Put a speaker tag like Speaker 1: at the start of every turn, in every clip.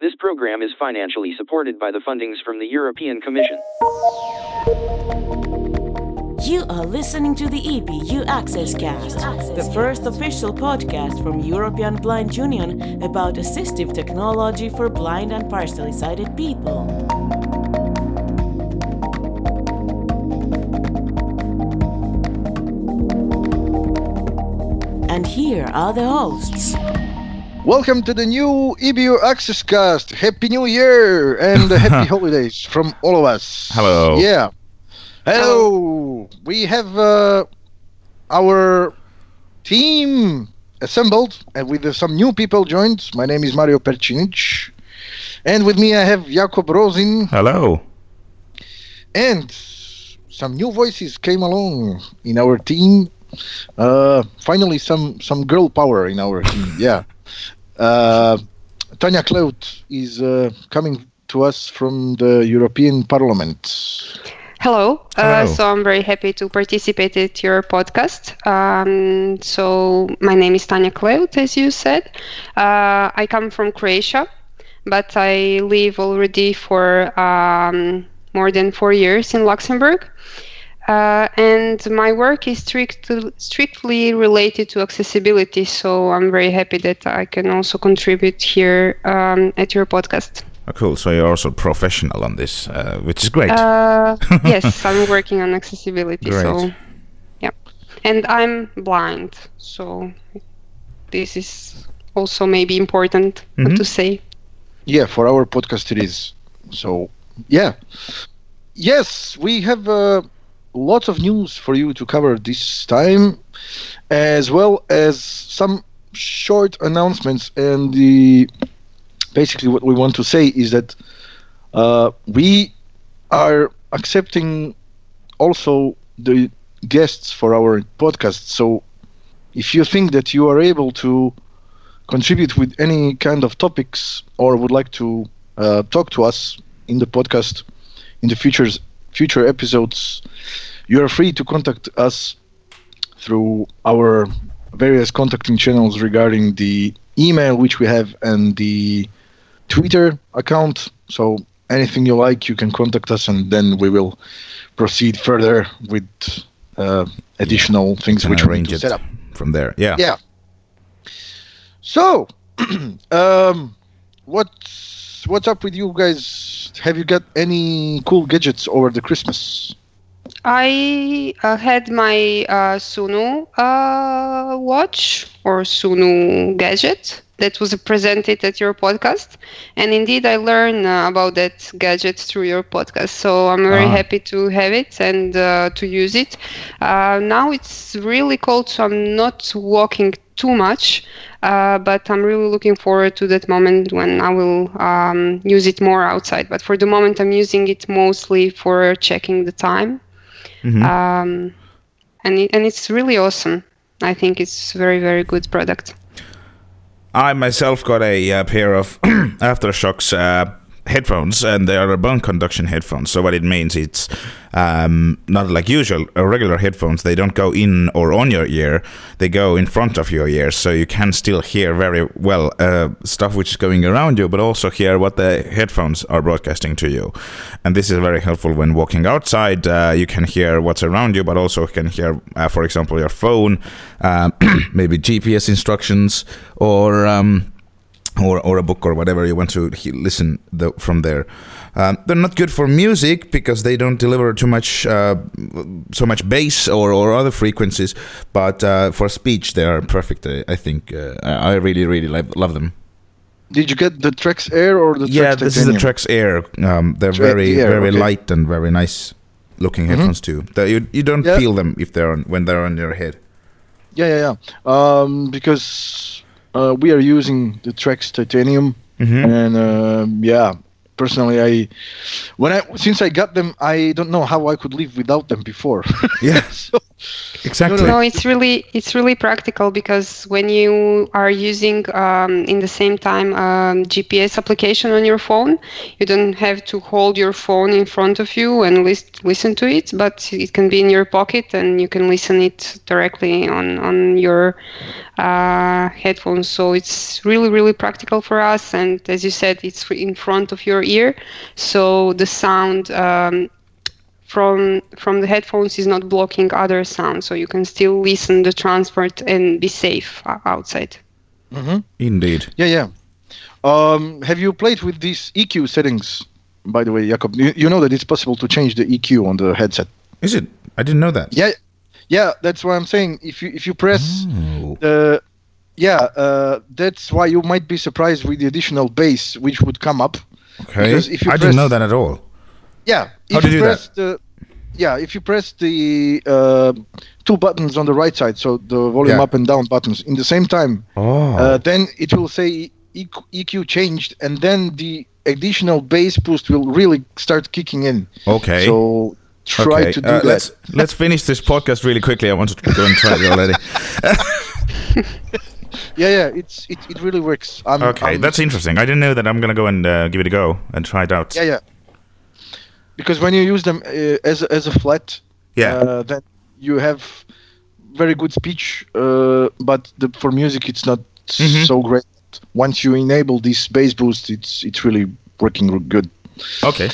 Speaker 1: This program is financially supported by the fundings from the European Commission.
Speaker 2: You are listening to the EBU Access Cast, the first official podcast from European Blind Union about assistive technology for blind and partially sighted people. And here are the hosts.
Speaker 3: Welcome to the new EBU Access Cast. Happy New Year and happy holidays from all of us.
Speaker 4: Hello.
Speaker 3: Yeah. Hello. We have uh, our team assembled and with some new people joined. My name is Mario Percinic. And with me I have Jakob Rosin
Speaker 4: Hello.
Speaker 3: and some new voices came along in our team. Uh, finally, some some girl power in our team. Yeah. Uh, Tanya Kleut is uh, coming to us from the European Parliament.
Speaker 5: Hello. Uh, so I'm very happy to participate at your podcast. Um, so my name is Tanya Kleut, as you said. Uh, I come from Croatia, but I live already for um, more than four years in Luxembourg. Uh, and my work is strict, strictly related to accessibility. So I'm very happy that I can also contribute here um, at your podcast.
Speaker 4: Oh, cool. So you're also professional on this, uh, which is great.
Speaker 5: Uh, yes, I'm working on accessibility. So,
Speaker 4: Great.
Speaker 5: yeah, and I'm blind, so this is also maybe important
Speaker 4: Mhm.
Speaker 5: to say.
Speaker 3: Yeah, for our podcast it is. So, yeah. Yes, we have uh, lots of news for you to cover this time, as well as some short announcements. And the basically what we want to say is that uh, we are accepting also the guests for our podcast. So, if you think that you are able to contribute with any kind of topics or would like to uh, talk to us in the podcast in the futures future episodes you are free to contact us through our various contacting channels regarding the email which we have and the twitter account so anything you like you can contact us and then we will proceed further with uh, additional things
Speaker 4: Can
Speaker 3: which we need to set up
Speaker 4: from there. Yeah.
Speaker 3: yeah. So, um, what's what's up with you guys? Have you got any cool gadgets over the Christmas?
Speaker 5: I uh, had my uh, Sunu uh, watch or Sunu gadget that was presented at your podcast, and indeed I learned uh, about that gadget through your podcast. So I'm very
Speaker 4: Ah.
Speaker 5: happy to have it and uh, to use it. Uh, now it's really cold, so I'm not walking too much, uh, but I'm really looking forward to that moment when I will um, use it more outside. But for the moment, I'm using it mostly for checking the time
Speaker 4: Mhm.
Speaker 5: um, and it, and it's really awesome. I think it's very very good product.
Speaker 4: I myself got a uh, pair of AfterShokz uh, headphones, and they are bone conduction headphones. So what it means, it's um, not like usual uh, regular headphones. They don't go in or on your ear; they go in front of your ear, so you can still hear very well uh, stuff which is going around you, but also hear what the headphones are broadcasting to you. And this is very helpful when walking outside. Uh, you can hear what's around you, but also can hear, uh, for example, your phone, um, maybe GPS instructions, or um, or, or a book or whatever you want to listen the, from there. Um, they're not good for music because they don't deliver too much, uh, so much bass or, or other frequencies. But uh, for speech, they are perfect. I, I think uh, I really really love, love them.
Speaker 3: Did you get the Trekz Air or the
Speaker 4: yeah,
Speaker 3: Trekz
Speaker 4: this is the Trekz Air. Um, they're very
Speaker 3: Air,
Speaker 4: very
Speaker 3: okay.
Speaker 4: light and very nice looking
Speaker 3: Mhm.
Speaker 4: headphones too. That you you don't
Speaker 3: Yeah.
Speaker 4: feel them if they're on when they're on your head.
Speaker 3: Yeah, yeah, yeah. Um, because we are using the Trekz Titanium,
Speaker 4: hmm
Speaker 3: and um, yeah, personally, I when I since I got them, I don't know how I could live without them before.
Speaker 4: Yeah.
Speaker 3: so,
Speaker 4: Exactly.
Speaker 5: No, it's really it's really practical because when you are using um, in the same time um, GPS application on your phone, you don't have to hold your phone in front of you and list, listen to it, but it can be in your pocket and you can listen it directly on on your uh, headphones. So it's really really practical for us. And as you said, it's in front of your ear, so the sound. Um, from from the headphones is not blocking other sounds so you can still listen the transport and be safe o- outside
Speaker 4: Indeed.
Speaker 3: yeah, yeah. Um, have you played with these EQ settings? By the way, Jakob, you, you know that it's possible to change the EQ on the headset.
Speaker 4: Is it? I didn't know that.
Speaker 3: Yeah, yeah. That's why I'm saying if you if you press
Speaker 4: Oh.
Speaker 3: the yeah, uh, that's why you might be surprised with the additional bass which would come up.
Speaker 4: Okay.
Speaker 3: Because if you
Speaker 4: I didn't know that at all.
Speaker 3: Yeah.
Speaker 4: How
Speaker 3: if
Speaker 4: do
Speaker 3: you
Speaker 4: you do that?
Speaker 3: press the yeah, if you press the uh, two buttons on the right side, so the volume
Speaker 4: Yeah.
Speaker 3: up and down buttons, in the same time,
Speaker 4: Oh.
Speaker 3: uh, then it will say EQ, EQ changed, and then the additional bass boost will really start kicking in.
Speaker 4: okay.
Speaker 3: So try
Speaker 4: okay.
Speaker 3: to do
Speaker 4: uh,
Speaker 3: that.
Speaker 4: Let's let's finish this podcast really quickly. I wanted to go and try it already.
Speaker 3: Yeah, yeah, it's it, it really works. I'm,
Speaker 4: Okay,
Speaker 3: I'm-
Speaker 4: that's interesting. I didn't know that. I'm gonna go and uh, give it a go and try it out.
Speaker 3: yeah, yeah. Because when you use them uh, as a, as a flat,
Speaker 4: Yeah.
Speaker 3: uh, then you have very good speech, uh, but the, for music it's not
Speaker 4: Mhm.
Speaker 3: so great. Once you enable this bass boost, it's it's really working good.
Speaker 4: Okay.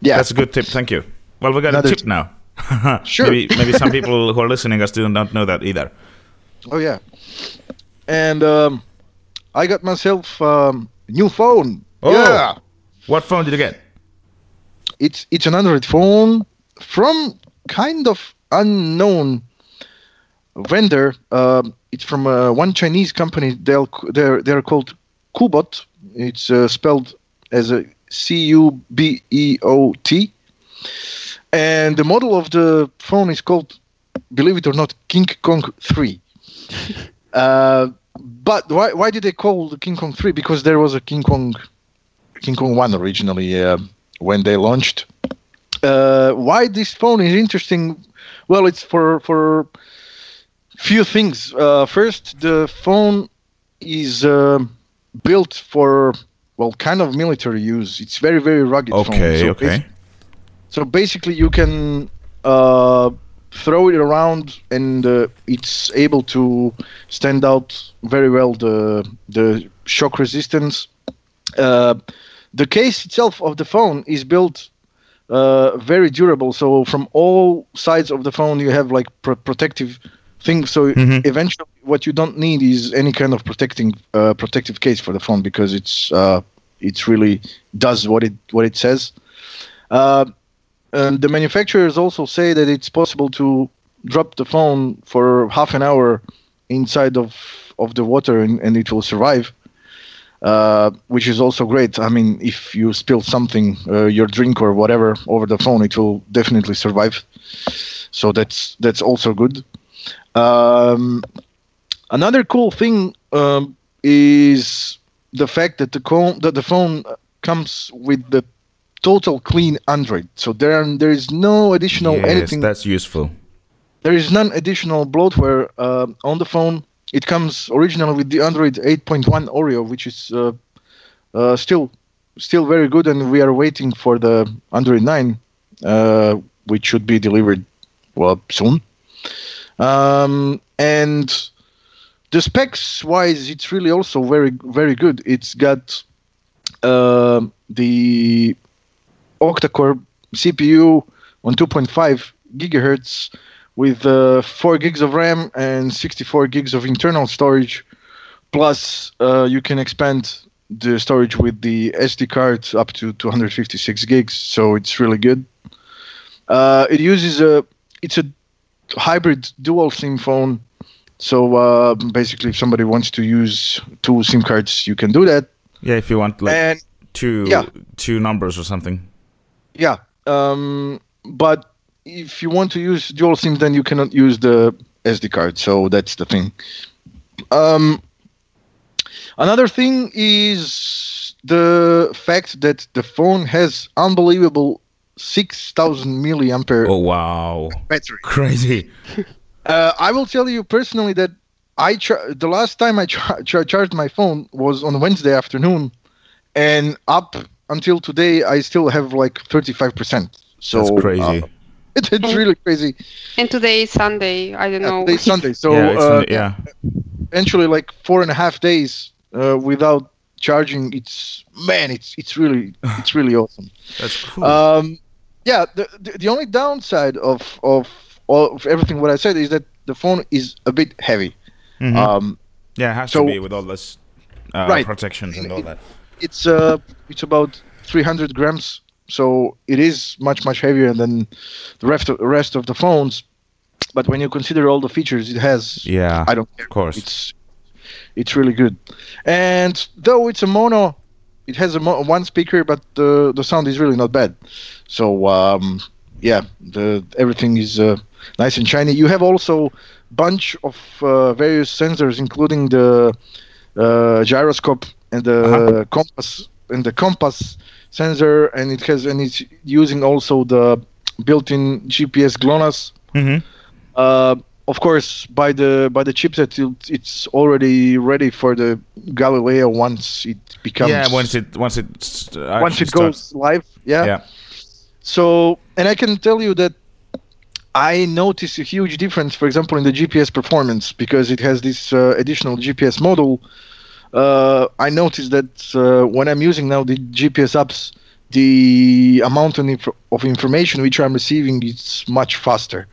Speaker 3: Yeah,
Speaker 4: That's a good tip. Thank you. Well, we got
Speaker 3: Another
Speaker 4: a tip
Speaker 3: tip.
Speaker 4: now.
Speaker 3: Sure.
Speaker 4: Maybe maybe some people who are listening us do not know that either.
Speaker 3: Oh yeah, and um, I got myself um, new phone.
Speaker 4: Oh.
Speaker 3: Yeah,
Speaker 4: What phone did you get?
Speaker 3: it's it's an Android phone from kind of unknown vendor. Um, it's from uh, one Chinese company. They'll they're they're called Cubot. It's uh, spelled as a C U B E O T. And the model of the phone is called, believe it or not, King Kong 3. Uh, but why, why did they call the King Kong 3? Because there was a King Kong King Kong 1 originally uh, when they launched. Uh, why this phone is interesting? Well, it's for for few things. Uh, first, the phone is uh, built for well, kind of military use. It's very very rugged. phone.
Speaker 4: Okay.
Speaker 3: So
Speaker 4: okay.
Speaker 3: basi- so basically, you can uh, throw it around, and uh, it's able to stand out very well the the shock resistance. Uh, the case itself of the phone is built uh, very durable. So from all sides of the phone, you have like pro- protective things. So
Speaker 4: Mhm.
Speaker 3: eventually, what you don't need is any kind of protecting uh, protective case for the phone because it's uh, it's really does what it what it says. And the manufacturers also say that it's possible to drop the phone for half an hour inside of of the water and, and it will survive uh, which is also great. I mean, if you spill something, uh, your drink or whatever, over the phone, it will definitely survive. So that's that's also good. Um, another cool thing um, is the fact that the, co- that the phone comes with the total clean Android. So there are, there is no additional
Speaker 4: yes,
Speaker 3: anything
Speaker 4: that's useful.
Speaker 3: there is none additional bloatware uh, on the phone. It comes originally with the Android 8.1 Oreo, which is uh, uh, still still very good, and we are waiting for the Android 9, uh, which should be delivered well soon. Um, and the specs wise, it's really also very very good. It's got uh, the octa-core CPU on 2.5 gigahertz with uh, 4 gigs of RAM and 64 gigs of internal storage. Plus, uh, you can expand the storage with the SD card up to 256 gigs, so it's really good. Uh, it uses a it's a hybrid dual SIM phone. So uh, basically, if somebody wants to use two SIM cards, you can do that.
Speaker 4: Yeah, if you want like
Speaker 3: and
Speaker 4: two
Speaker 3: yeah.
Speaker 4: two numbers or something.
Speaker 3: Yeah, um, but if you want to use dual SIM, then you cannot use the SD card. So that's the thing. Um, another thing is the fact that the phone has unbelievable 6000 milliampere
Speaker 4: Oh wow,
Speaker 3: battery.
Speaker 4: crazy.
Speaker 3: Uh, I will tell you personally that I char- the last time I char- char- charged my phone was on Wednesday afternoon, and up until today I still have like 35%. So
Speaker 4: That's
Speaker 3: uh,
Speaker 4: crazy.
Speaker 3: it, it's really crazy.
Speaker 5: And today is Sunday. I don't
Speaker 3: Yeah,
Speaker 5: know.
Speaker 3: today's Sunday, so
Speaker 4: yeah, it's
Speaker 3: uh,
Speaker 4: yeah.
Speaker 3: eventually like four and a half days uh, without charging. It's man, it's it's really it's really awesome.
Speaker 4: That's cool.
Speaker 3: Um, yeah, the, the the only downside of of all of everything what I said is that the phone is a bit heavy.
Speaker 4: Mhm.
Speaker 3: Um,
Speaker 4: yeah, it has
Speaker 3: so-
Speaker 4: to be with all this uh,
Speaker 3: Right.
Speaker 4: protections and all that.
Speaker 3: It's uh it's about 300 grams, so it is much much heavier than the rest of, rest of the phones. But when you consider all the features it has,
Speaker 4: Yeah,
Speaker 3: I don't care.
Speaker 4: of course.
Speaker 3: It's it's really good, and though it's a mono, it has a mo- one speaker, but the the sound is really not bad. So um, yeah, the everything is uh, nice and shiny. You have also bunch of uh, various sensors, including the uh, gyroscope and the
Speaker 4: Uh-huh.
Speaker 3: compass and the compass sensor, and it has and it's using also the built-in GPS GLONASS.
Speaker 4: hmm
Speaker 3: Uh, of course, by the by the chipset, it, it's already ready for the Galileo once it becomes
Speaker 4: Yeah, once it once it
Speaker 3: once it goes live. Yeah.
Speaker 4: Yeah.
Speaker 3: So, and I can tell you that I notice a huge difference, for example, in the GPS performance because it has this uh, additional GPS module. Uh, I noticed that uh, when I'm using now the GPS apps, the amount of, inf- of information which I'm receiving is much faster.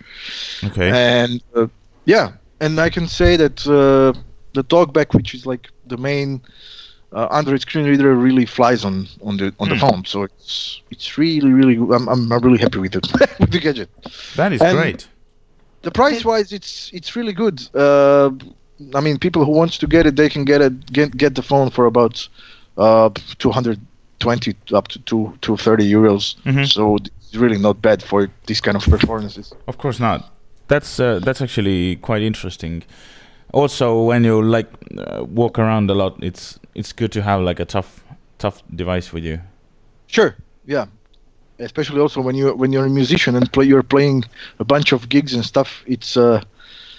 Speaker 4: Okay.
Speaker 3: And uh, yeah, and I can say that uh, the TalkBack, which is like the main uh, Android screen reader, really flies on on the on the
Speaker 4: Hmm.
Speaker 3: phone. So it's it's really really I'm I'm, I'm really happy with it with the gadget.
Speaker 4: that is
Speaker 3: and-
Speaker 4: great.
Speaker 3: The price wise, it's it's really good. I mean, people who wants to get it, they can get it get get the phone for about uh 220 up to two 230 euros.
Speaker 4: Mhm.
Speaker 3: So it's really not bad for this kind of performances.
Speaker 4: Of course not. That's uh, that's actually quite interesting. Also, when you like uh, walk around a lot, it's it's good to have like a tough tough device with you.
Speaker 3: Sure. Yeah. Especially also when you when you're a musician and play you're playing a bunch of gigs and stuff. It's uh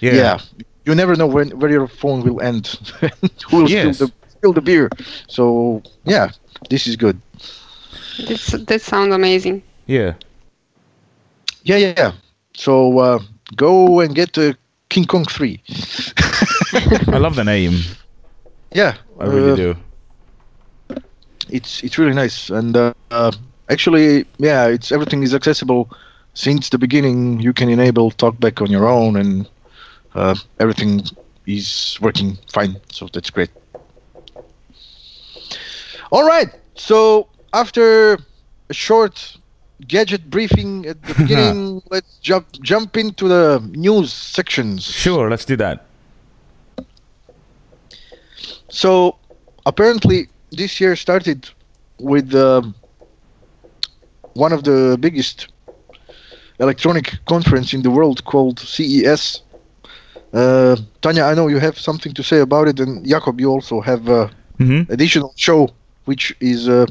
Speaker 3: yeah. You never know when where your phone will end. Who will
Speaker 4: Yes.
Speaker 3: spill the spill the beer. So yeah, this is good.
Speaker 5: This, that sounds amazing.
Speaker 4: Yeah.
Speaker 3: Yeah, yeah, yeah. So uh, go and get the King Kong three.
Speaker 4: I love the name.
Speaker 3: Yeah,
Speaker 4: I really
Speaker 3: uh,
Speaker 4: do.
Speaker 3: It's it's really nice and uh, uh, actually yeah, it's everything is accessible since the beginning. You can enable TalkBack on your own and uh, everything is working fine. So that's great. All right. So after a short gadget briefing at the beginning, let's jump jump into the news sections.
Speaker 4: Sure, let's do that.
Speaker 3: So apparently, this year started with um one of the biggest electronic conference in the world called CES. Uh, Tanya, I know you have something to say about it, and Jakob, you also have a
Speaker 4: hmm
Speaker 3: additional show which is uh,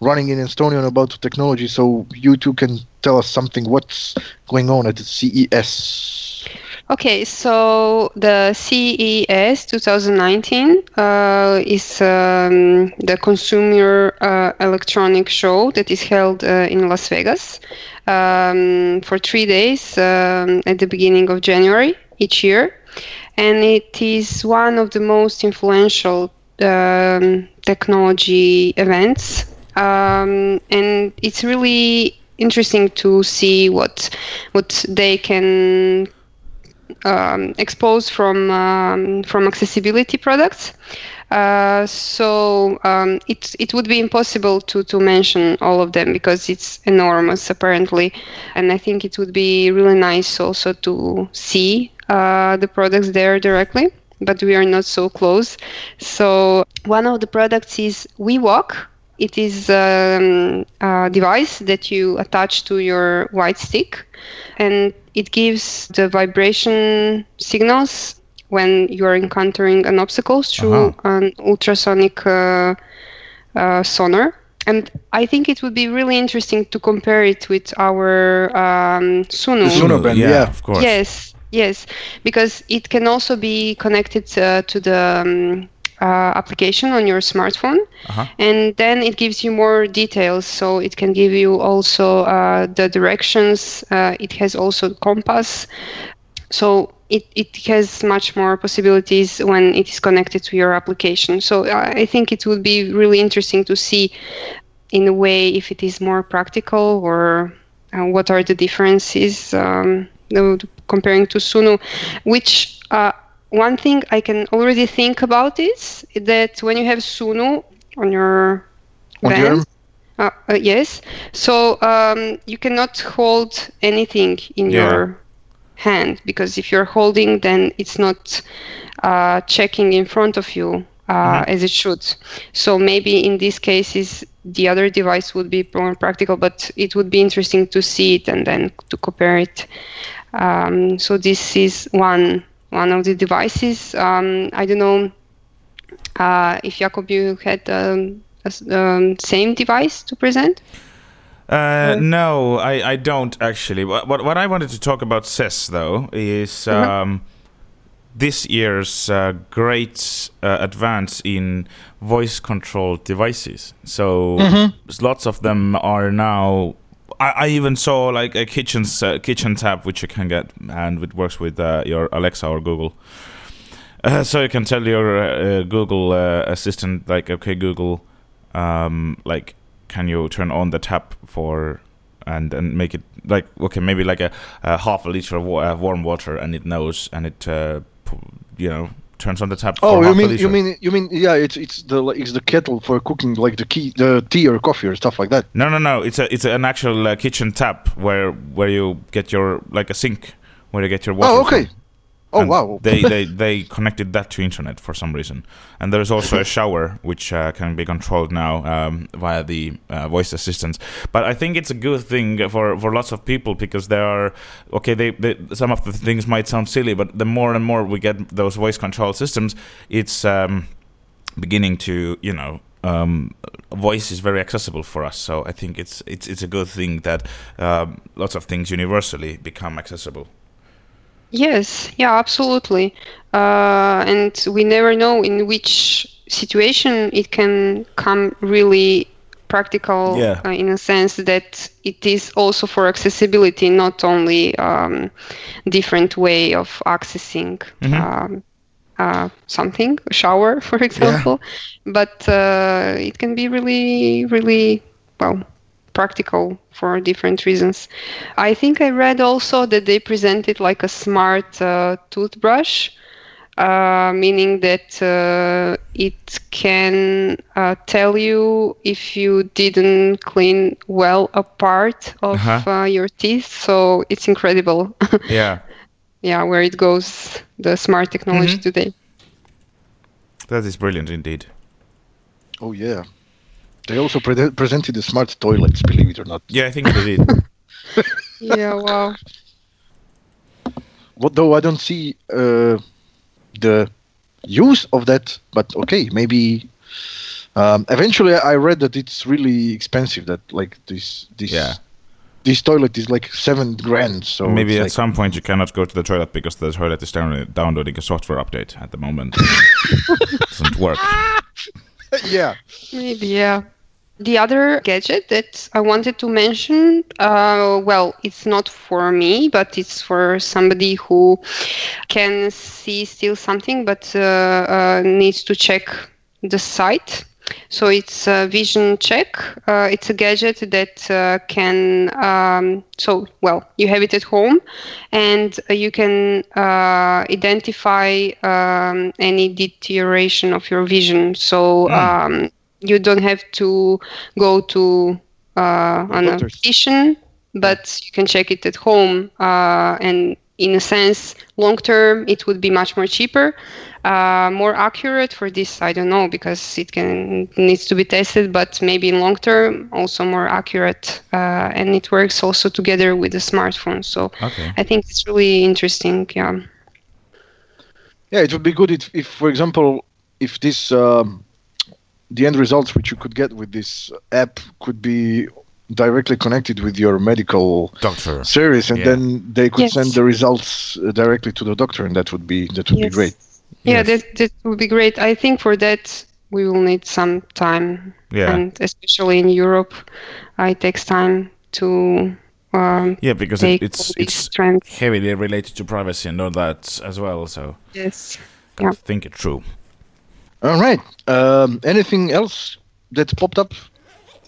Speaker 3: running in Estonian about technology. So you two can tell us something. What's going on at the CES?
Speaker 5: Okay, so the CES 2019 uh, is um, the consumer uh, electronic show that is held uh, in Las Vegas um, for three days um, at the beginning of January each year. And it is one of the most influential um, technology events. Um, and it's really interesting to see what what they can um, exposed from um, from accessibility products. Uh, so um, it it would be impossible to to mention all of them because it's enormous apparently, and I think it would be really nice also to see uh, the products there directly. But we are not so close. So one of the products is WeWalk. It is um, a device that you attach to your white stick, and it gives the vibration signals when you are encountering an obstacle through
Speaker 4: Uh-huh.
Speaker 5: an ultrasonic uh, uh, sonar. And I think it would be really interesting to compare it with our um, Sunu.
Speaker 3: The Sunu band, yeah.
Speaker 4: of course.
Speaker 5: Yes, yes, because it can also be connected uh, to the um, uh, application on your smartphone,
Speaker 4: Uh-huh.
Speaker 5: and then it gives you more details. So it can give you also uh, the directions. Uh, it has also compass. So it, it has much more possibilities when it is connected to your application. So uh, I think it would be really interesting to see, in a way, if it is more practical or uh, what are the differences um, comparing to Sunu. Which uh, one thing I can already think about is that when you have Sunu on your
Speaker 3: On
Speaker 5: band, uh, uh, yes. So um, you cannot hold anything in
Speaker 4: Yeah.
Speaker 5: your hand because if you're holding, then it's not uh, checking in front of you uh, as it should. So maybe in these cases, the other device would be more practical, but it would be interesting to see it and then to compare it. Um, so this is one one of the devices. Um, I don't know uh, if Jakob you had um, a s- um, same device to present.
Speaker 4: Uh, no, I, I don't actually. What, what what I wanted to talk about CES though is um, this year's uh, great uh, advance in voice controlled devices. So lots of them are now. I, I even saw like a kitchen uh, kitchen tab which you can get and it works with uh, your Alexa or Google. Uh, so you can tell your uh, Google uh, assistant like, okay, Google, um, like, can you turn on the tap for and and make it like okay, maybe like a, a half a liter of wa- uh, warm water, and it knows and it you know turns on the tap.
Speaker 3: Oh, you mean you mean you mean yeah? It's it's the it's the kettle for cooking like the key the tea or coffee or stuff like that.
Speaker 4: No, no, no. It's a it's an actual uh, kitchen tap where where you get your like a sink where you get your water.
Speaker 3: Oh, okay.
Speaker 4: from.
Speaker 3: Oh
Speaker 4: And
Speaker 3: wow.
Speaker 4: they, they they connected that to internet for some reason, and there's also a shower which uh, can be controlled now um, via the uh, voice assistants. But I think it's a good thing for, for lots of people because there are okay. They, they some of the things might sound silly, but the more and more we get those voice control systems, it's um, beginning to you know um, voice is very accessible for us. So I think it's it's it's a good thing that um, lots of things universally become accessible.
Speaker 5: Yes, yeah, absolutely. Uh, and we never know in which situation it can come really practical
Speaker 4: Yeah.
Speaker 5: uh, in a sense that it is also for accessibility, not only um, different way of accessing um, uh, something, a shower, for example, but uh, it can be really, really well practical for different reasons. I think I read also that they presented like a smart uh, toothbrush, uh, meaning that uh, it can uh, tell you if you didn't clean well a part of
Speaker 4: Uh-huh.
Speaker 5: uh, your teeth. So it's incredible.
Speaker 4: Yeah,
Speaker 5: yeah, where it goes, the smart technology
Speaker 4: Mhm.
Speaker 5: today.
Speaker 4: that is brilliant indeed.
Speaker 3: Oh yeah. They also pre- presented the smart toilets, believe it or not.
Speaker 4: Yeah, I think they did.
Speaker 5: Yeah, wow.
Speaker 3: What though I don't see uh, the use of that, but okay, maybe. Um, eventually, I read that it's really expensive. That like this this
Speaker 4: Yeah.
Speaker 3: this toilet is like seven grand. So
Speaker 4: Maybe at
Speaker 3: like-
Speaker 4: some point you cannot go to the toilet because the toilet is down- downloading a software update at the moment. it doesn't work.
Speaker 3: yeah.
Speaker 5: Maybe, yeah. The other gadget that I wanted to mention, uh, well, it's not for me, but it's for somebody who can see still something, but uh, uh, needs to check the sight. So it's a vision check. Uh, it's a gadget that uh, can, um, so, well, you have it at home and uh, you can uh, identify um, any deterioration of your vision. So um, you don't have to go to uh, an
Speaker 3: doctors.
Speaker 5: optician, but you can check it at home. Uh, and in a sense, long term, it would be much more cheaper. Uh, more accurate for this, I don't know, because it can needs to be tested. But maybe in long term, also more accurate, uh, and it works also together with the smartphone. So
Speaker 4: Okay.
Speaker 5: I think it's really interesting. Yeah.
Speaker 3: Yeah, it would be good if, if for example, if this um, the end results which you could get with this app could be directly connected with your medical
Speaker 4: Doctor.
Speaker 3: service, and
Speaker 4: Yeah.
Speaker 3: then they could
Speaker 5: Yes.
Speaker 3: send the results uh, directly to the doctor, and that would be that would be great.
Speaker 5: Yeah,
Speaker 4: Yes.
Speaker 5: that that would be great. I think for that we will need some time,
Speaker 4: Yeah.
Speaker 5: and especially in Europe, uh, it takes time to um,
Speaker 4: Yeah, because
Speaker 5: take
Speaker 4: it, it's it's
Speaker 5: trends.
Speaker 4: heavily related to privacy and all that as well. So
Speaker 5: Yes.
Speaker 4: got
Speaker 5: Yeah.
Speaker 4: to think it through.
Speaker 3: All right. Um, anything else that popped up?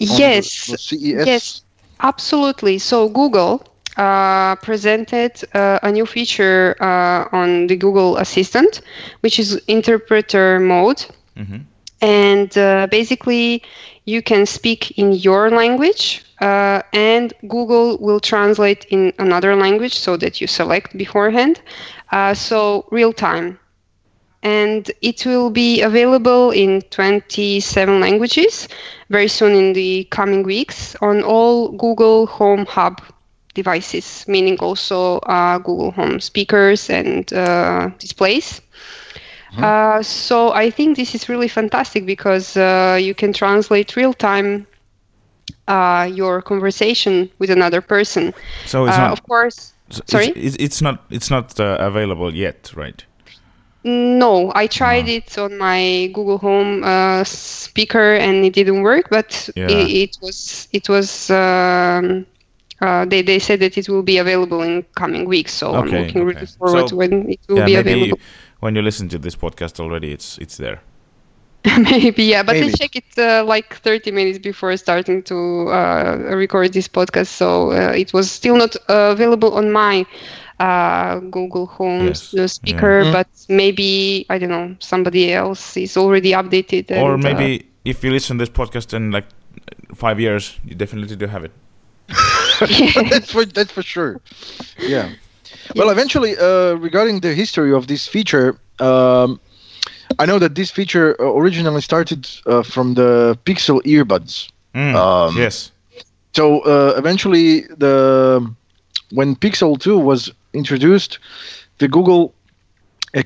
Speaker 3: on the-
Speaker 5: Yes.
Speaker 3: the CES.
Speaker 5: Yes, absolutely. So Google uh, presented uh, a new feature uh, on the Google Assistant, which is interpreter mode.
Speaker 4: Mhm.
Speaker 5: And uh, basically, you can speak in your language, uh, and Google will translate in another language so that you select beforehand. Uh, so, real time. And it will be available in 27 languages very soon in the coming weeks on all Google Home Hub devices, meaning also uh, Google Home speakers and uh, displays. Uh, so I think this is really fantastic because uh, you can translate real time uh, your conversation with another person.
Speaker 4: So it's
Speaker 5: Uh,
Speaker 4: not.
Speaker 5: of course,
Speaker 4: so
Speaker 5: sorry?
Speaker 4: It's, it's, not. It's not available yet, right?
Speaker 5: No, I tried it on my Google Home uh, speaker and it didn't work. But
Speaker 4: Yeah.
Speaker 5: it, it was it was um, uh, they they said that it will be available in coming weeks. So I'm
Speaker 4: Okay,
Speaker 5: looking really forward
Speaker 4: So,
Speaker 5: to when it will
Speaker 4: yeah,
Speaker 5: be
Speaker 4: maybe
Speaker 5: available.
Speaker 4: when you listen to this podcast already, it's it's there.
Speaker 5: Maybe yeah, but
Speaker 3: Maybe.
Speaker 5: I check it uh, like 30 minutes before starting to uh, record this podcast, so uh, it was still not uh, available on my uh, Google Home
Speaker 4: Yes,
Speaker 5: uh, speaker.
Speaker 3: Mhm.
Speaker 5: But maybe I don't know somebody else is already updated.
Speaker 4: or
Speaker 5: and, uh,
Speaker 4: maybe if you listen to this podcast in like five years, you definitely do have it.
Speaker 3: that's for that's for sure. Yeah. Well, eventually, uh, regarding the history of this feature, um, I know that this feature uh, originally started uh, from the Pixel earbuds.
Speaker 4: Mm,
Speaker 3: Um,
Speaker 4: yes.
Speaker 3: So uh, eventually, the when Pixel 2 was introduced, the Google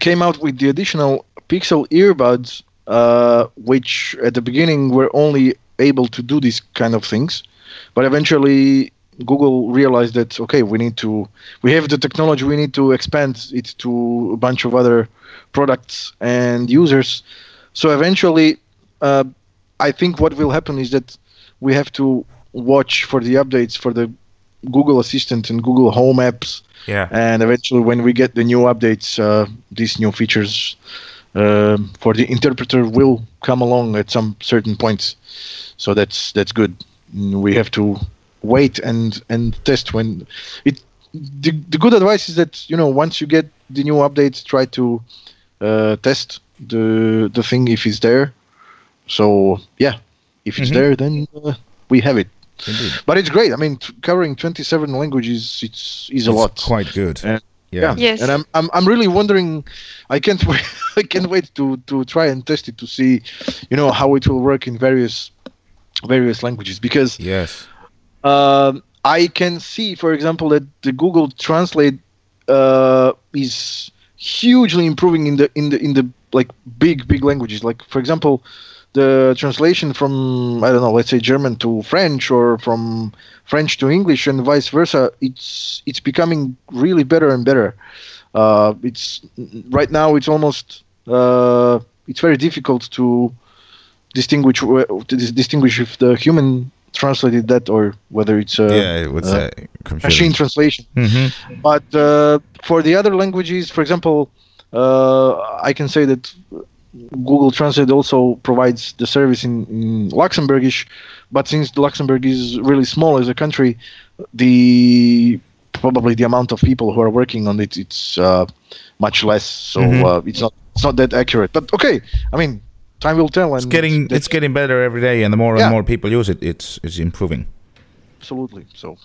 Speaker 3: came out with the additional Pixel earbuds, uh, which at the beginning were only able to do these kind of things, but eventually Google realized that okay, we need to we have the technology, we need to expand it to a bunch of other products and users. So eventually, uh, I think what will happen is that we have to watch for the updates for the Google Assistant and Google Home apps,
Speaker 4: Yeah.
Speaker 3: and eventually when we get the new updates, uh, these new features um for the interpreter will come along at some certain points. So that's that's good. We have to wait and and test when it. The, the good advice is that you know once you get the new updates, try to uh, test the the thing if it's there. So yeah, if it's
Speaker 4: Mhm.
Speaker 3: there, then uh, we have it.
Speaker 4: Indeed.
Speaker 3: But it's great. I mean, t- covering 27 languages, it's is a
Speaker 4: It's
Speaker 3: lot.
Speaker 4: Quite good.
Speaker 3: Uh,
Speaker 4: yeah.
Speaker 5: Yes.
Speaker 3: And I'm, I'm I'm really wondering. I can't wait. I can't wait to to try and test it to see, you know, how it will work in various various languages because
Speaker 4: Yes.
Speaker 3: um, I can see, for example, that the Google Translate uh, is hugely improving in the in the in the like big big languages. Like for example, the translation from I don't know, let's say German to French or from French to English and vice versa. It's it's becoming really better and better. Uh, it's right now it's almost uh, it's very difficult to distinguish to dis- distinguish if the human translated that or whether it's a
Speaker 4: yeah.
Speaker 3: Uh,
Speaker 4: uh,
Speaker 3: machine translation.
Speaker 4: hmm
Speaker 3: But uh, for the other languages, for example, uh, I can say that Google Translate also provides the service in, in Luxembourgish. But since Luxembourg is really small as a country, the probably the amount of people who are working on it it's uh, much less. So
Speaker 4: Mhm.
Speaker 3: uh, it's not it's not that accurate. But okay, I mean, time will tell. And
Speaker 4: It's getting it's getting better every day, and the more
Speaker 3: Yeah.
Speaker 4: and more people use it, it's it's improving.
Speaker 3: absolutely so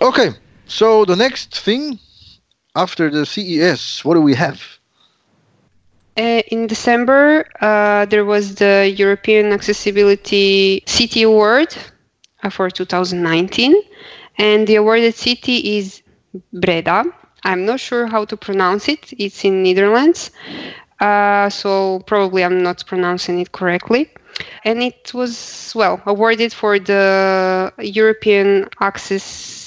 Speaker 3: okay so the next thing after the ces what do we have
Speaker 5: Uh, in December, uh, there was the European Accessibility City Award uh, for 2019, and the awarded city is Breda. I'm not sure how to pronounce it. It's in Netherlands. Uh, so probably I'm not pronouncing it correctly. And it was, well, awarded for the European Access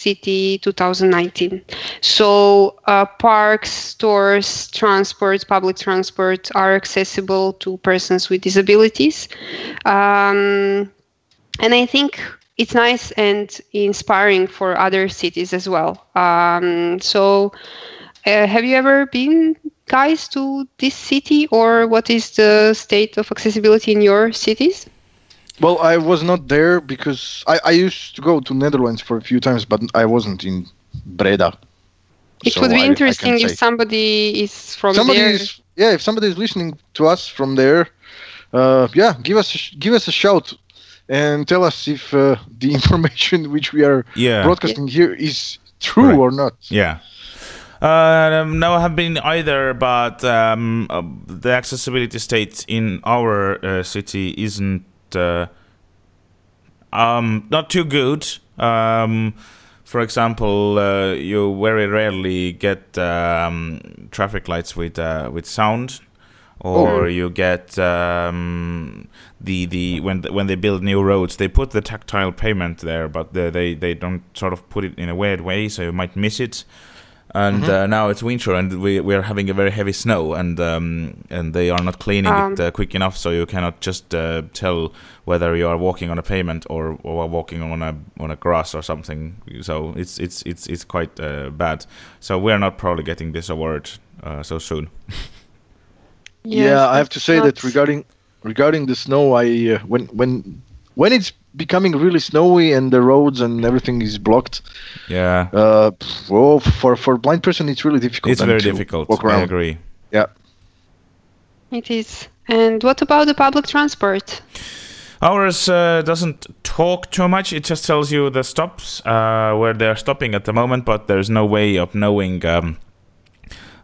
Speaker 5: City 2019. So uh, parks, stores, transport, public transport are accessible to persons with disabilities. Um, and I think it's nice and inspiring for other cities as well. Um, so, uh, have you ever been, guys, to this city, or what is the state of accessibility in your cities?
Speaker 3: Well, I was not there because I, I used to go to Netherlands for a few times, but I wasn't in Breda.
Speaker 5: It
Speaker 3: So
Speaker 5: would be
Speaker 3: I- I
Speaker 5: interesting
Speaker 3: can
Speaker 5: if
Speaker 3: say.
Speaker 5: somebody is from
Speaker 3: somebody
Speaker 5: there.
Speaker 3: is yeah if somebody is listening to us from there uh, yeah give us a give us a shout and tell us if uh, the information which we are
Speaker 4: Yeah.
Speaker 3: broadcasting here is true
Speaker 4: Correct.
Speaker 3: or not
Speaker 4: Yeah. Um, no, I have been either, but um, uh, the accessibility state in our uh, city isn't uh, um, not too good. Um, for example, uh, you very rarely get um, traffic lights with uh, with sound, or you get um, the the when when they build new roads, they put the tactile pavement there, but they they, they don't sort of put it in a weird way, so you might miss it. And uh, now it's winter, and we we are having a very heavy snow, and um, and they are not cleaning
Speaker 5: Um.
Speaker 4: it uh, quick enough, so you cannot just uh, tell whether you are walking on a pavement or or walking on a on a grass or something. So it's it's it's it's quite uh, bad. So we are not probably getting this award uh, so soon.
Speaker 5: Yes,
Speaker 3: yeah i have to
Speaker 5: it's
Speaker 3: say that regarding regarding the snow i uh, when when when it's becoming really snowy and the roads and everything is blocked
Speaker 4: Yeah,
Speaker 3: uh pff, well for for a blind person it's really difficult
Speaker 4: it's very
Speaker 3: to
Speaker 4: difficult.
Speaker 3: walk
Speaker 4: I
Speaker 3: around
Speaker 4: agree.
Speaker 3: yeah
Speaker 5: It is. And what about the public transport?
Speaker 4: Ours uh, doesn't talk too much. It just tells you the stops uh, where they're stopping at the moment, but there's no way of knowing um,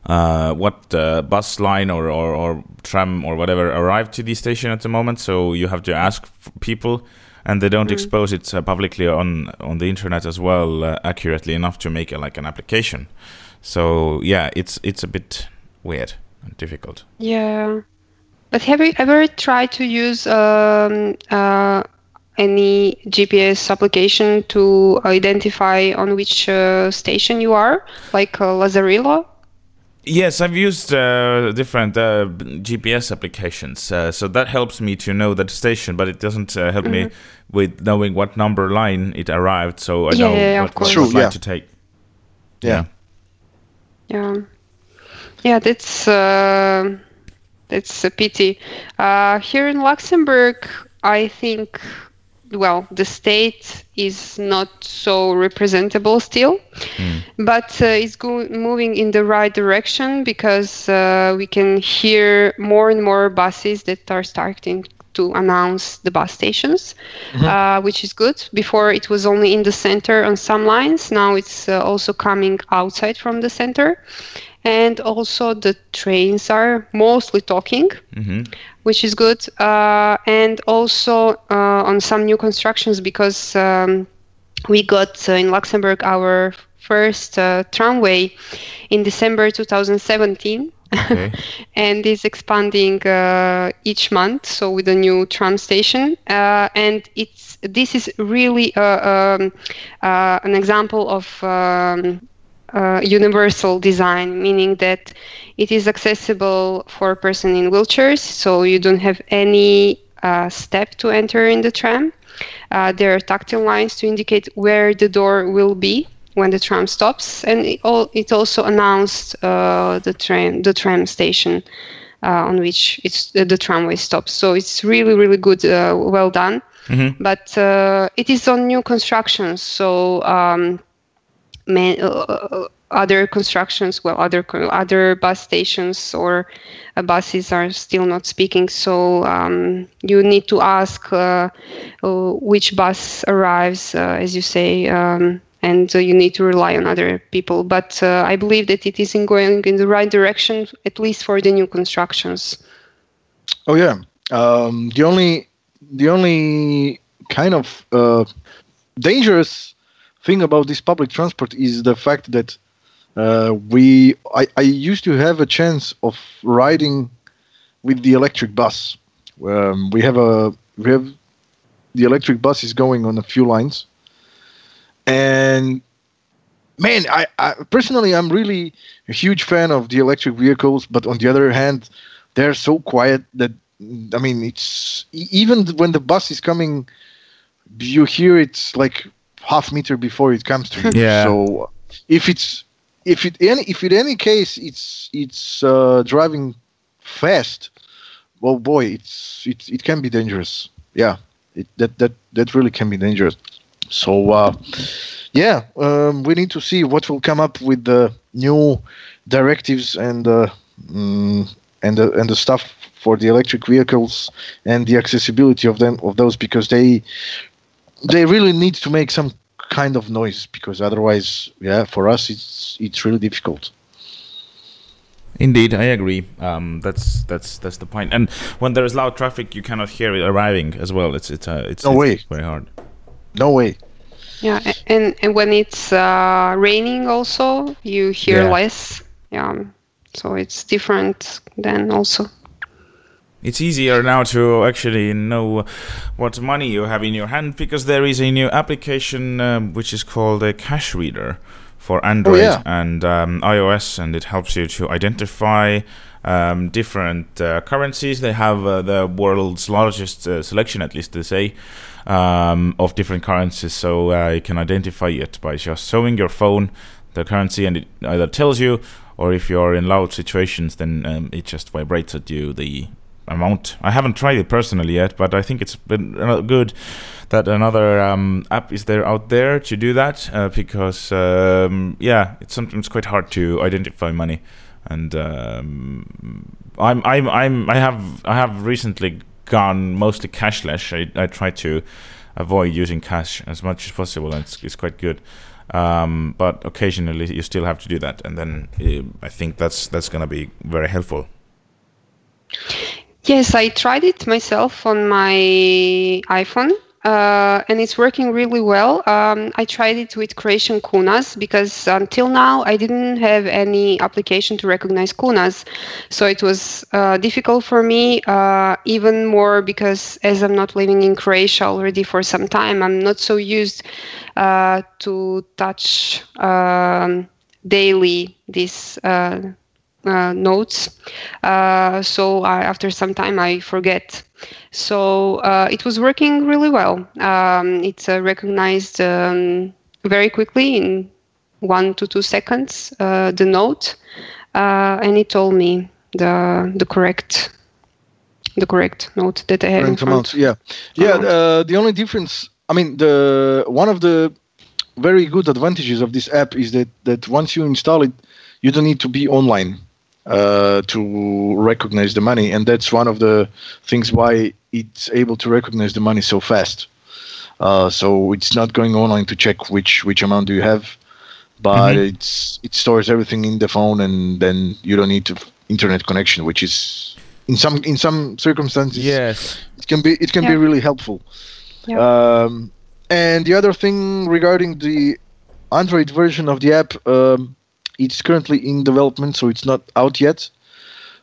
Speaker 4: uh, what uh, bus line or, or, or tram or whatever arrived to the station at the moment. So you have to ask f- people, and they don't expose it uh, publicly on on the internet as well uh, accurately enough to make it like an application. So yeah, it's it's a bit weird and difficult.
Speaker 5: Yeah. But have you ever tried to use um, uh, any GPS application to identify on which uh, station you are, like uh, Lazarillo?
Speaker 4: Yes, I've used uh, different uh, GPS applications, uh, so that helps me to know the station, but it doesn't uh, help me with knowing what number line it arrived. So I
Speaker 5: Yeah,
Speaker 4: know
Speaker 5: yeah, yeah,
Speaker 4: what,
Speaker 5: of course.
Speaker 4: what
Speaker 3: True,
Speaker 4: line
Speaker 3: yeah.
Speaker 4: to take.
Speaker 3: yeah
Speaker 5: Yeah, yeah, that's uh, that's a pity. Uh, here in Luxembourg, I think, well, the state is not so representable still, but uh, it's go- moving in the right direction because uh, we can hear more and more buses that are starting to announce the bus stations, uh, which is good. Before it was only in the center on some lines. Now it's uh, also coming outside from the center. And also the trains are mostly talking, which is good. Uh, and also uh, on some new constructions because um, we got uh, in Luxembourg our first uh, tramway in December 2017.
Speaker 4: Okay.
Speaker 5: and is expanding uh, each month, so with a new tram station. Uh, and it's this is really uh, um, uh, an example of um, uh, universal design, meaning that it is accessible for a person in wheelchairs, so you don't have any uh, step to enter in the tram. Uh, there are tactile lines to indicate where the door will be when the tram stops, and it, all, it also announced uh, the tram the tram station uh, on which it's uh, the tramway stops. So it's really really good, uh, well done. But uh, it is on new constructions, so um, man, uh, other constructions, well, other other bus stations or uh, buses are still not speaking. So um, you need to ask uh, uh, which bus arrives, uh, as you say, um, and uh, you need to rely on other people. But uh, I believe that it is in going in the right direction, at least for the new constructions.
Speaker 3: Oh yeah. Um, the only the only kind of uh, dangerous thing about this public transport is the fact that Uh, we I, I used to have a chance of riding with the electric bus. Um, we have a we have the electric bus is going on a few lines, and man, I, I personally I'm really a huge fan of the electric vehicles, but on the other hand, they're so quiet that I mean it's even when the bus is coming, you hear it's like half meter before it comes to you.
Speaker 4: Yeah.
Speaker 3: So if it's if it any if in any case it's it's uh, driving fast, well, boy, it's it it can be dangerous. Yeah, it, that that that really can be dangerous. So uh, yeah, um, we need to see what will come up with the new directives and uh, mm, and the and the stuff for the electric vehicles and the accessibility of them of those because they they really need to make some kind of noise because otherwise, yeah, for us it's it's really difficult.
Speaker 4: Indeed, I agree. Um, that's that's that's the point. And when there is loud traffic, you cannot hear it arriving as well. It's it's uh, it's,
Speaker 3: No
Speaker 4: it's
Speaker 3: way.
Speaker 4: very hard.
Speaker 3: No way.
Speaker 5: Yeah, and and when it's uh, raining, also you hear
Speaker 4: Yeah.
Speaker 5: less. Yeah, so it's different then also.
Speaker 4: It's easier now to actually know what money you have in your hand because there is a new application um, which is called a Cash Reader for Android
Speaker 3: yeah.
Speaker 4: and um, iOS, and it helps you to identify um, different uh, currencies. They have uh, the world's largest uh, selection, at least they say, um, of different currencies, so uh, you can identify it by just showing your phone the currency, and it either tells you, or if you're in loud situations, then um, it just vibrates at you the amount. I haven't tried it personally yet, but I think it's been good that another um, app is there out there to do that uh, because um, yeah, it's sometimes quite hard to identify money, and um, I'm I'm I'm I have I have recently gone mostly cashless. I I try to avoid using cash as much as possible, and it's, it's quite good. Um, but occasionally you still have to do that, and then uh, I think that's that's gonna be very helpful.
Speaker 5: Yes, I tried it myself on my iPhone, uh, and it's working really well. Um, I tried it with Croatian kunas because until now I didn't have any application to recognize kunas, so it was uh, difficult for me. Uh, even more because as I'm not living in Croatia already for some time, I'm not so used uh, to touch um, daily this. Uh, notes. Uh, so I, after some time, I forget. So uh, it was working really well. Um, it's uh, recognized um, very quickly in one to two seconds uh, the note, uh, and it told me the the correct the correct note that I had in front.
Speaker 3: amounts, yeah, yeah.
Speaker 5: Amount.
Speaker 3: Uh, the only difference, I mean, the one of the very good advantages of this app is that that once you install it, you don't need to be online uh, to recognize the money, and that's one of the things why it's able to recognize the money so fast. Uh, so it's not going online to check which which amount do you have, but
Speaker 4: Mhm.
Speaker 3: it's it stores everything in the phone, and then you don't need to internet connection, which is in some in some circumstances
Speaker 4: Yes.
Speaker 3: it can be it can be really helpful.
Speaker 5: Yeah.
Speaker 3: Um, and the other thing regarding the Android version of the app, um, it's currently in development, so it's not out yet.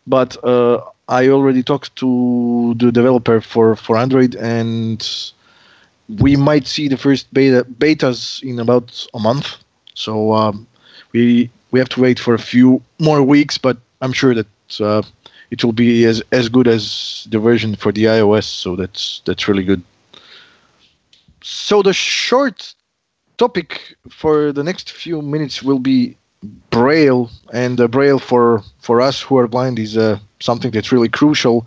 Speaker 3: But uh, I already talked to the developer for for Android, and we might see the first beta betas in about a month. So um, we we have to wait for a few more weeks, but I'm sure that uh, it will be as as good as the version for the iOS. So that's that's really good. So the short topic for the next few minutes will be Braille, and uh, Braille for for us who are blind is uh, something that's really crucial.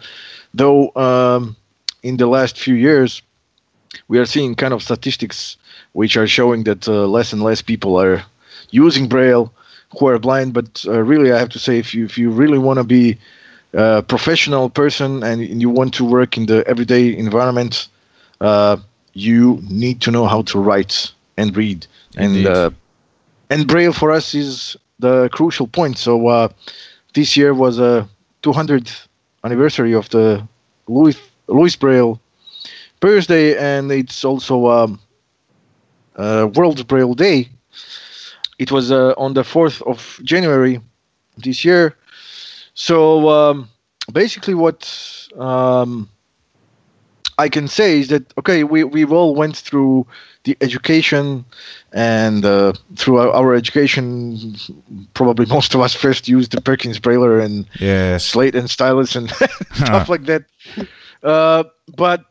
Speaker 3: Though um, in the last few years, we are seeing kind of statistics which are showing that uh, less and less people are using Braille who are blind. But uh, really, I have to say, if you if you really want to be a professional person and you want to work in the everyday environment, uh, you need to know how to write and read.
Speaker 4: Indeed.
Speaker 3: And uh, and Braille for us is the crucial point. So uh, this year was a 200th anniversary of the Louis Louis Braille birthday, and it's also um, uh, World Braille Day. it was uh, on the 4th of January this year. So um, basically, what um, I can say is that okay, we we've all went through the education, and uh, through our, our, education, probably most of us first used the Perkins Braille and
Speaker 4: yes.
Speaker 3: slate and stylus and stuff like that. Uh, but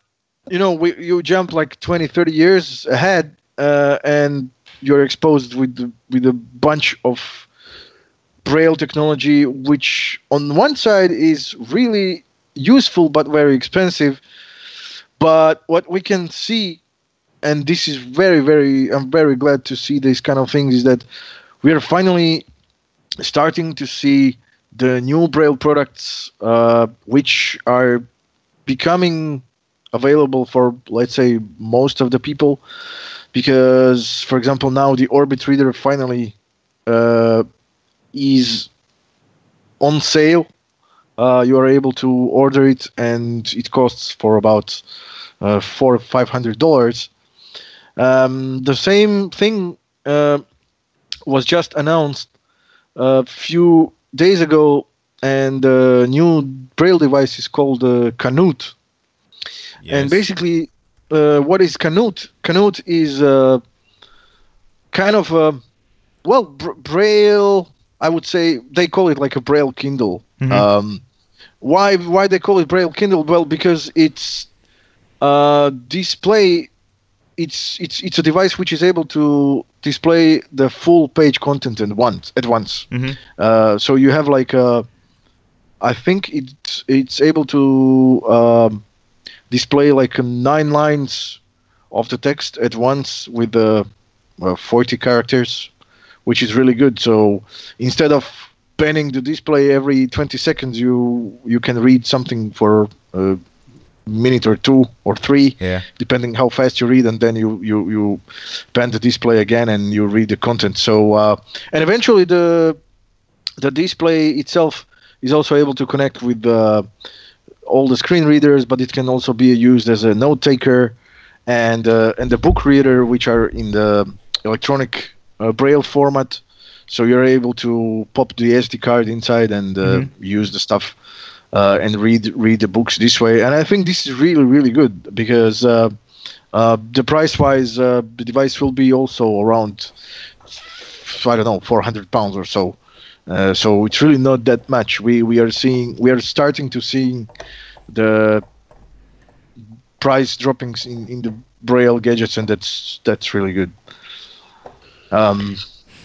Speaker 3: you know, we, you jump like 20, 30 years ahead, uh, and you're exposed with with a bunch of braille technology, which on one side is really useful but very expensive but what we can see, and this is very, very, I'm very glad to see these kind of things, is that we are finally starting to see the new Braille products, uh, which are becoming available for, let's say, most of the people. Because, for example, now the Orbit Reader finally uh, is on sale uh, you are able to order it, and it costs for about uh, four five hundred dollars. Um, the same thing uh, was just announced a few days ago, and the new braille device is called uh, Canute. Yes. And basically, uh, what is Canute? Canute is uh, kind of a well braille. I would say they call it like a braille Kindle. Mm-hmm. Um, why why they call it Braille Kindle? Well, because it's uh, display. It's it's it's a device which is able to display the full page content at once at once. Mm-hmm. Uh, so you have like a, I think it's it's able to um, display like nine lines of the text at once with the uh, 40 characters, which is really good. So instead of panning the display every 20 seconds you you can read something for a minute or two or three
Speaker 4: yeah.
Speaker 3: depending how fast you read and then you you you pan the display again and you read the content so uh, and eventually the the display itself is also able to connect with uh, all the screen readers but it can also be used as a note taker and uh, and the book reader which are in the electronic uh, braille format so you're able to pop the SD card inside and uh, mm-hmm. use the stuff uh, and read read the books this way. And I think this is really really good because uh, uh the price wise, uh, the device will be also around I don't know 400 pounds or so. Uh, so it's really not that much. We we are seeing we are starting to see the price droppings in, in the braille gadgets and that's that's really good um,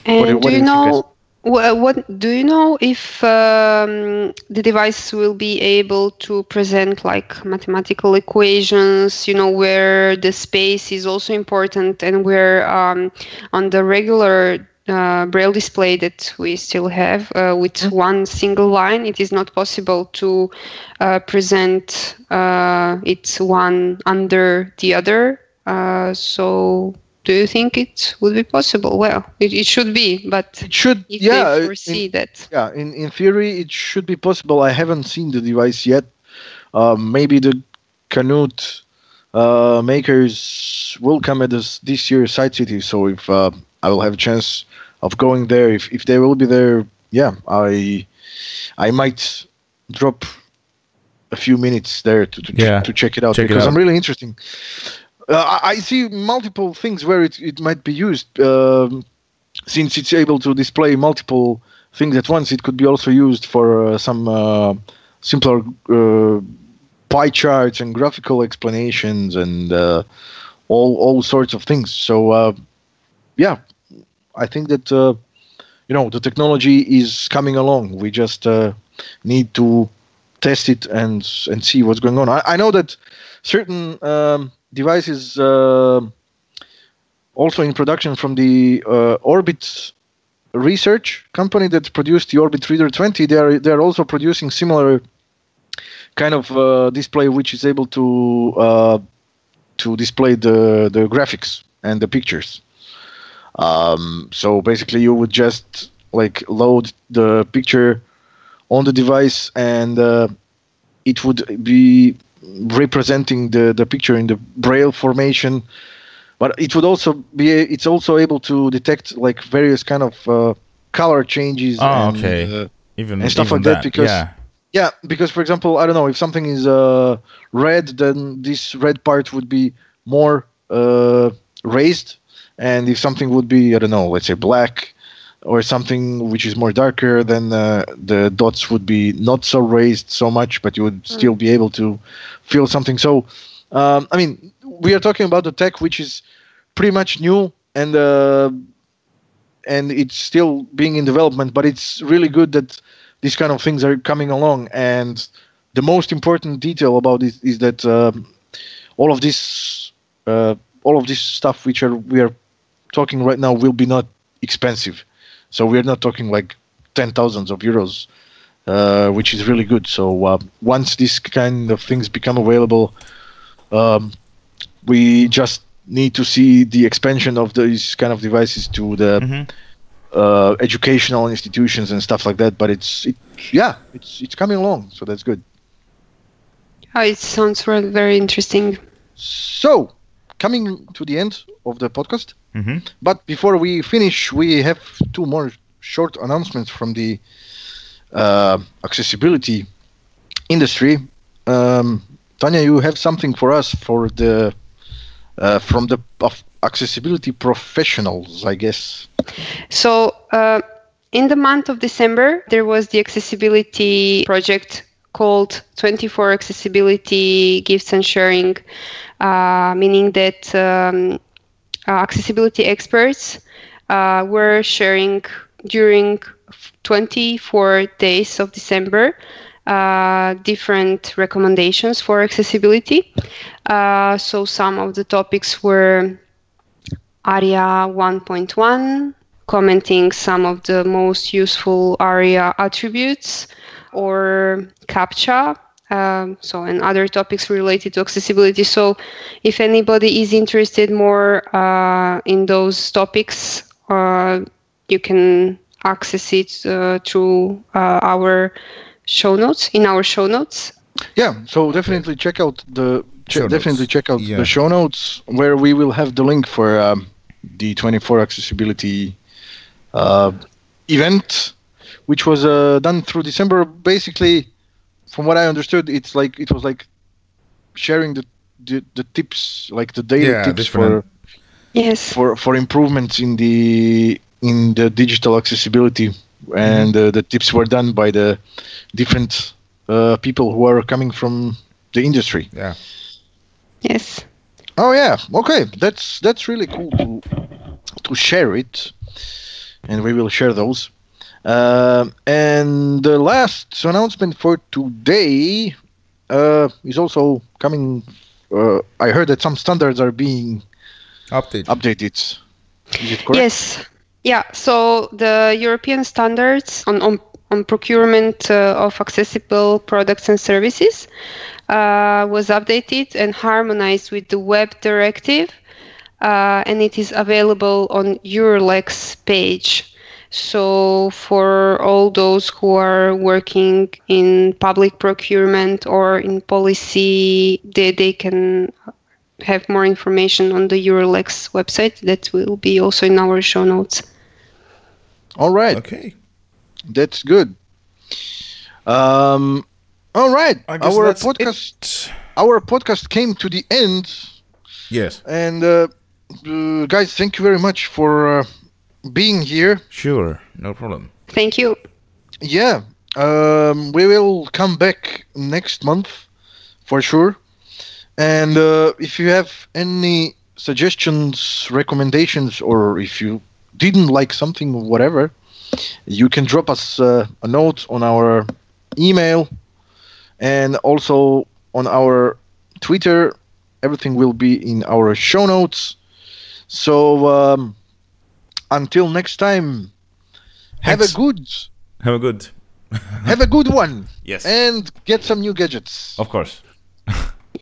Speaker 5: and what, what do you know? Well, what do you know if um, the device will be able to present like mathematical equations? You know where the space is also important, and where um, on the regular uh, braille display that we still have uh, with mm-hmm. one single line, it is not possible to uh, present uh, it one under the other. Uh, so do you think it would be possible? Well, it, it should be, but
Speaker 3: it should.
Speaker 5: If
Speaker 3: yeah,
Speaker 5: they foresee
Speaker 3: in,
Speaker 5: that.
Speaker 3: Yeah, in in theory, it should be possible. I haven't seen the device yet. Uh, maybe the Canute uh, makers will come at this this year Sight City. So if uh, I will have a chance of going there, if if they will be there, yeah, I I might drop a few minutes there to to, yeah. to check it out
Speaker 4: check
Speaker 3: because
Speaker 4: it out.
Speaker 3: I'm really interesting. Uh, I see multiple things where it, it might be used. Um, since it's able to display multiple things at once, it could be also used for uh, some uh, simpler uh, pie charts and graphical explanations and uh, all all sorts of things. So uh, yeah, I think that you know the technology is coming along. We just need to test it and and see what's going on. I, I know that certain um, device is uh, also in production from the uh, Orbit research company that produced the Orbit Reader 20. They are they are also producing similar kind of uh, display, which is able to uh, to display the the graphics and the pictures. Um, so basically, you would just like load the picture on the device, and uh, it would be representing the, the picture in the braille formation but it would also be it's also able to detect like various kind of uh, color changes.
Speaker 4: Oh,
Speaker 3: and,
Speaker 4: okay.
Speaker 3: uh,
Speaker 4: Even
Speaker 3: and stuff
Speaker 4: even
Speaker 3: like that because-
Speaker 4: yeah.
Speaker 3: yeah, because for example, I don't know if something is uh, red, then this red part would be more uh, raised, and if something would be I don't know, let's say black, or something which is more darker, then uh, the dots would be not so raised so much, but you would still be able to feel something. So, um, I mean, we are talking about a tech which is pretty much new and uh, and it's still being in development, but it's really good that these kind of things are coming along. And the most important detail about this is that um, all of this, uh, all of this stuff which are we are talking right now will be not expensive. So we are not talking like ten thousands of euros, uh, which is really good. So uh, once these kind of things become available, um, we just need to see the expansion of these kind of devices to the
Speaker 4: Mhm.
Speaker 3: uh, educational institutions and stuff like that. But it's it, yeah, it's it's coming along, so that's good.
Speaker 5: Oh, it sounds re- very interesting.
Speaker 3: So coming to the end of the podcast.
Speaker 4: Mhm.
Speaker 3: But before we finish, we have two more short announcements from the uh, accessibility industry. Um, Tanya, you have something for us for the uh, from the of accessibility professionals, I guess.
Speaker 5: So, uh, in the month of December, there was the accessibility project called 24 Accessibility Gifts and Sharing, meaning that um, uh, accessibility experts uh, were sharing during 24 days of December uh, different recommendations for accessibility. Uh, so, some of the topics were ARIA 1.1, commenting some of the most useful ARIA attributes, or CAPTCHA, um, so and other topics related to accessibility. So, if anybody is interested more uh, in those topics, uh, you can access it uh, through uh, our show notes in our show notes.
Speaker 3: Yeah, so definitely check out the che- definitely check out
Speaker 4: Yeah.
Speaker 3: the show notes where we will have the link for um, the 24 accessibility uh, event, which was uh, done through December. Basically, from what I understood, it's like it was like sharing the the, the tips, like the daily
Speaker 4: Yeah,
Speaker 3: tips for
Speaker 5: Yes.
Speaker 3: for for improvements in the in the digital accessibility. And uh, the tips were done by the different uh, people who are coming from the industry.
Speaker 4: Yeah.
Speaker 5: Yes.
Speaker 3: oh yeah. Okay. That's that's really cool to to share it. And we will share those um, and the last announcement for today uh, is also coming uh, i heard that some standards are being
Speaker 4: Update.
Speaker 3: updated is it correct
Speaker 5: Yes. Yeah. So the European standards on on, on procurement uh, of accessible products and services uh, was updated and harmonized with the Web Directive, uh, and it is available on EUR-Lex page. So for all those who are working in public procurement or in policy, they, they can have more information on the EUR-Lex website that will be also in our show notes.
Speaker 3: all right
Speaker 4: Okay.
Speaker 3: That's good. Um, all right.
Speaker 4: I guess
Speaker 3: Our
Speaker 4: that's
Speaker 3: podcast,
Speaker 4: it.
Speaker 3: our podcast came to the end,
Speaker 4: Yes.
Speaker 3: and uh, uh, guys, thank you very much for uh, being here.
Speaker 4: Sure. No problem.
Speaker 5: Thank you.
Speaker 3: Yeah, um, we will come back next month for sure. And uh, if you have any suggestions, recommendations, or if you didn't like something, whatever, you can drop us uh, a note on our email and also on our Twitter. Everything will be in our show notes. So um, until next time, have
Speaker 4: Thanks.
Speaker 3: a good
Speaker 4: Have a good.
Speaker 3: have a good one
Speaker 4: Yes.
Speaker 3: and get some new gadgets.
Speaker 4: Of course.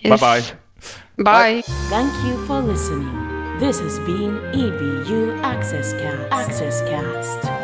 Speaker 5: Yes.
Speaker 4: Bye-bye.
Speaker 5: Bye.
Speaker 2: Thank you for listening. This has been EBU Access Cast. Access Cast.